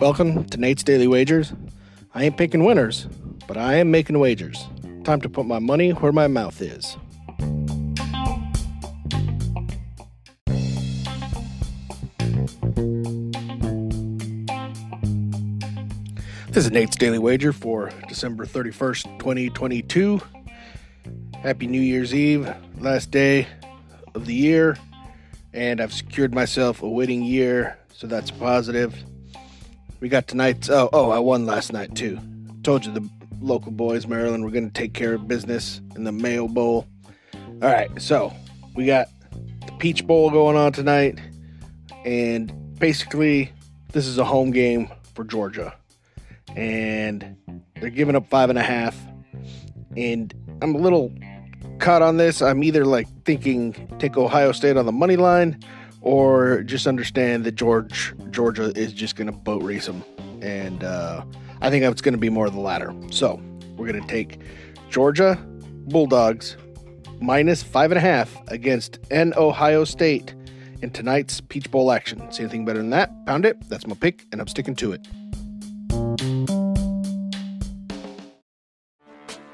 Welcome to Nate's Daily Wagers. I ain't picking winners, but I am making wagers. Time to put my money where my mouth is. This is Nate's Daily Wager for December 31st, 2022. Happy New Year's Eve, last day of the year, and I've secured myself a winning year, so that's positive. We got tonight's. Oh, oh, I won last night too. Told you the local boys, Maryland, we're going to take care of business in the Mayo Bowl. All right, so we got the Peach Bowl going on tonight, and basically, this is a home game for Georgia and they're giving up five and a half. And I'm a little caught on this. I'm either like thinking take Ohio State on the money line, or just understand that George Georgia is just going to boat race them. And uh, I think it's going to be more of the latter. So we're going to take Georgia Bulldogs minus five and a half against N Ohio State in tonight's Peach Bowl action. See anything better than that? Pound it. That's my pick, and I'm sticking to it.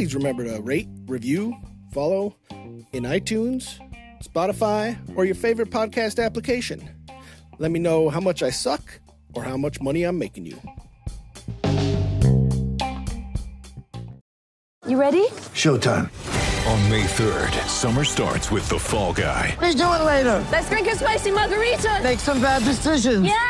Please remember to rate, review, follow in iTunes, Spotify, or your favorite podcast application. Let me know how much I suck or how much money I'm making you. You ready? Showtime. On May 3rd, summer starts with The Fall Guy. Let's do it later. Let's drink a spicy margarita. Make some bad decisions. Yes.